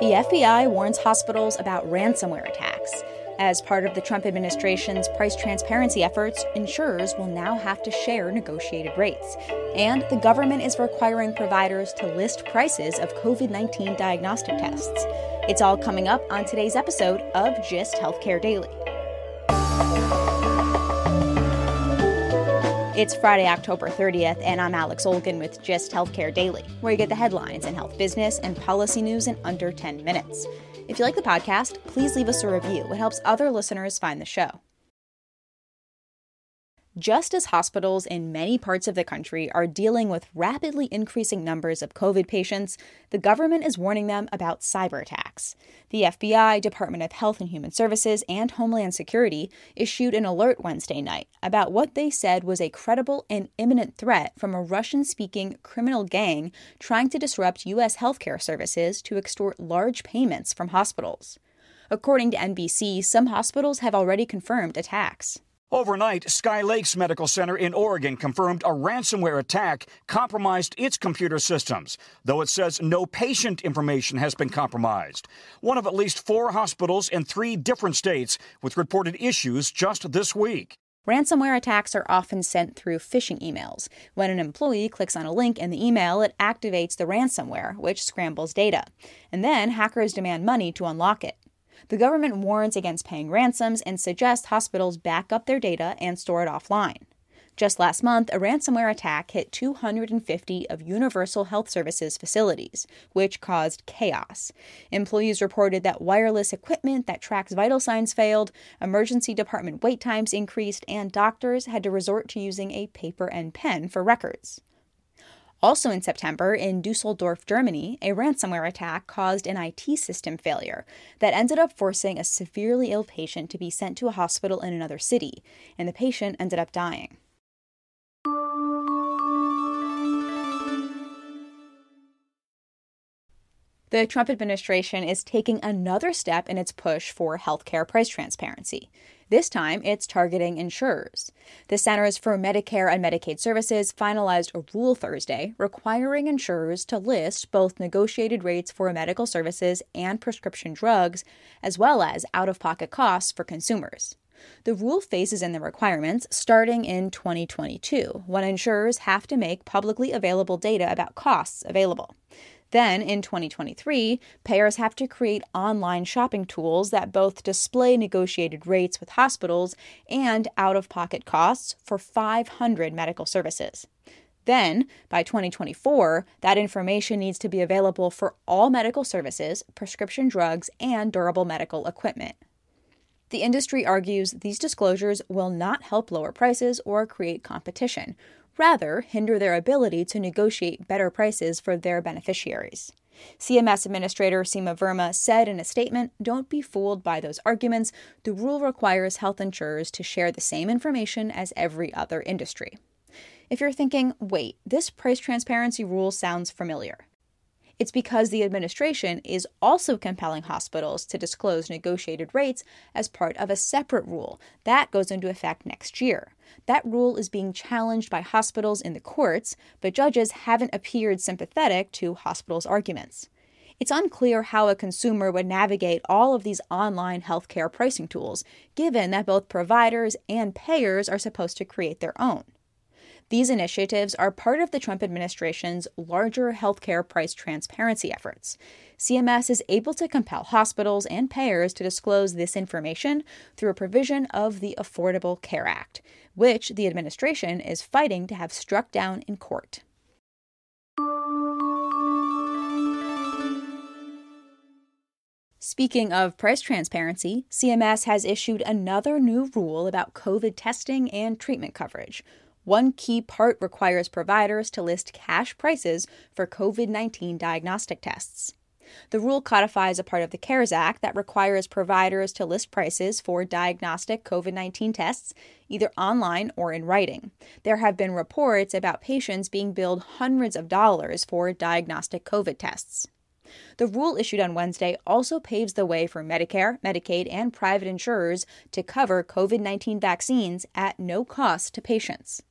The FBI warns hospitals about ransomware attacks. As part of the Trump administration's price transparency efforts, insurers will now have to share negotiated rates. And the government is requiring providers to list prices of COVID 19 diagnostic tests. It's all coming up on today's episode of GIST Healthcare Daily. It's Friday, October 30th, and I'm Alex Olgin with GIST Healthcare Daily, where you get the headlines in health business and policy news in under 10 minutes. If you like the podcast, please leave us a review. It helps other listeners find the show. Just as hospitals in many parts of the country are dealing with rapidly increasing numbers of COVID patients, the government is warning them about cyber attacks. The FBI, Department of Health and Human Services, and Homeland Security issued an alert Wednesday night about what they said was a credible and imminent threat from a Russian speaking criminal gang trying to disrupt U.S. healthcare services to extort large payments from hospitals. According to NBC, some hospitals have already confirmed attacks. Overnight, Sky Lakes Medical Center in Oregon confirmed a ransomware attack compromised its computer systems, though it says no patient information has been compromised. One of at least four hospitals in three different states with reported issues just this week. Ransomware attacks are often sent through phishing emails. When an employee clicks on a link in the email, it activates the ransomware, which scrambles data. And then hackers demand money to unlock it. The government warns against paying ransoms and suggests hospitals back up their data and store it offline. Just last month, a ransomware attack hit 250 of Universal Health Services facilities, which caused chaos. Employees reported that wireless equipment that tracks vital signs failed, emergency department wait times increased, and doctors had to resort to using a paper and pen for records. Also in September, in Dusseldorf, Germany, a ransomware attack caused an IT system failure that ended up forcing a severely ill patient to be sent to a hospital in another city, and the patient ended up dying. The Trump administration is taking another step in its push for healthcare price transparency. This time, it's targeting insurers. The Centers for Medicare and Medicaid Services finalized a rule Thursday requiring insurers to list both negotiated rates for medical services and prescription drugs, as well as out of pocket costs for consumers. The rule phases in the requirements starting in 2022, when insurers have to make publicly available data about costs available. Then, in 2023, payers have to create online shopping tools that both display negotiated rates with hospitals and out of pocket costs for 500 medical services. Then, by 2024, that information needs to be available for all medical services, prescription drugs, and durable medical equipment. The industry argues these disclosures will not help lower prices or create competition, rather hinder their ability to negotiate better prices for their beneficiaries. CMS Administrator Seema Verma said in a statement Don't be fooled by those arguments. The rule requires health insurers to share the same information as every other industry. If you're thinking, wait, this price transparency rule sounds familiar, it's because the administration is also compelling hospitals to disclose negotiated rates as part of a separate rule that goes into effect next year. That rule is being challenged by hospitals in the courts, but judges haven't appeared sympathetic to hospitals' arguments. It's unclear how a consumer would navigate all of these online healthcare pricing tools, given that both providers and payers are supposed to create their own. These initiatives are part of the Trump administration's larger healthcare price transparency efforts. CMS is able to compel hospitals and payers to disclose this information through a provision of the Affordable Care Act, which the administration is fighting to have struck down in court. Speaking of price transparency, CMS has issued another new rule about COVID testing and treatment coverage. One key part requires providers to list cash prices for COVID 19 diagnostic tests. The rule codifies a part of the CARES Act that requires providers to list prices for diagnostic COVID 19 tests, either online or in writing. There have been reports about patients being billed hundreds of dollars for diagnostic COVID tests. The rule issued on Wednesday also paves the way for Medicare, Medicaid, and private insurers to cover COVID 19 vaccines at no cost to patients.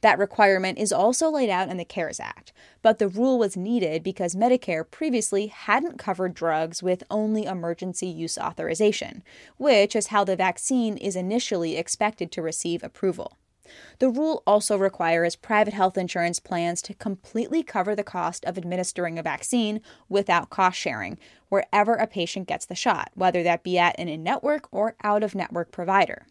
That requirement is also laid out in the CARES Act, but the rule was needed because Medicare previously hadn't covered drugs with only emergency use authorization, which is how the vaccine is initially expected to receive approval. The rule also requires private health insurance plans to completely cover the cost of administering a vaccine without cost sharing wherever a patient gets the shot, whether that be at an in network or out of network provider.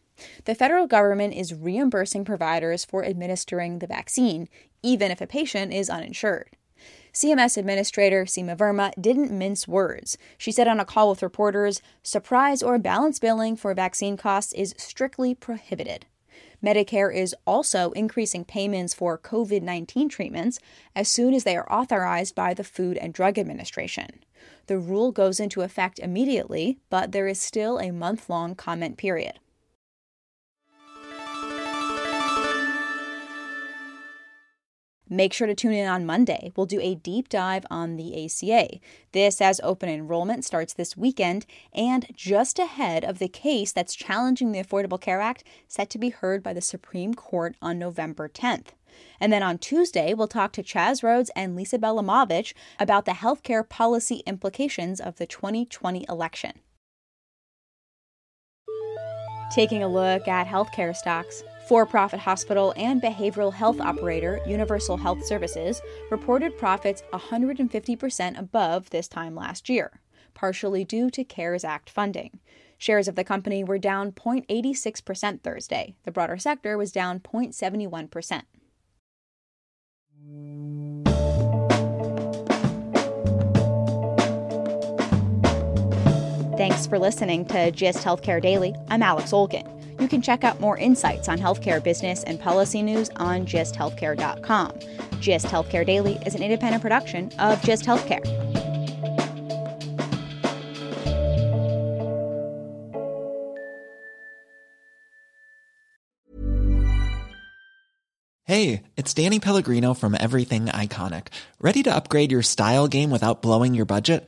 The federal government is reimbursing providers for administering the vaccine, even if a patient is uninsured. CMS Administrator Seema Verma didn't mince words. She said on a call with reporters surprise or balance billing for vaccine costs is strictly prohibited. Medicare is also increasing payments for COVID 19 treatments as soon as they are authorized by the Food and Drug Administration. The rule goes into effect immediately, but there is still a month long comment period. Make sure to tune in on Monday. We'll do a deep dive on the ACA. This as open enrollment starts this weekend and just ahead of the case that's challenging the Affordable Care Act set to be heard by the Supreme Court on November 10th. And then on Tuesday, we'll talk to Chaz Rhodes and Lisa Belamovich about the healthcare policy implications of the 2020 election. Taking a look at healthcare stocks. For profit hospital and behavioral health operator Universal Health Services reported profits 150% above this time last year, partially due to CARES Act funding. Shares of the company were down 0.86% Thursday. The broader sector was down 0.71%. Thanks for listening to GIST Healthcare Daily. I'm Alex Olgin. You can check out more insights on healthcare business and policy news on gisthealthcare.com. GIST Healthcare Daily is an independent production of GIST Healthcare. Hey, it's Danny Pellegrino from Everything Iconic. Ready to upgrade your style game without blowing your budget?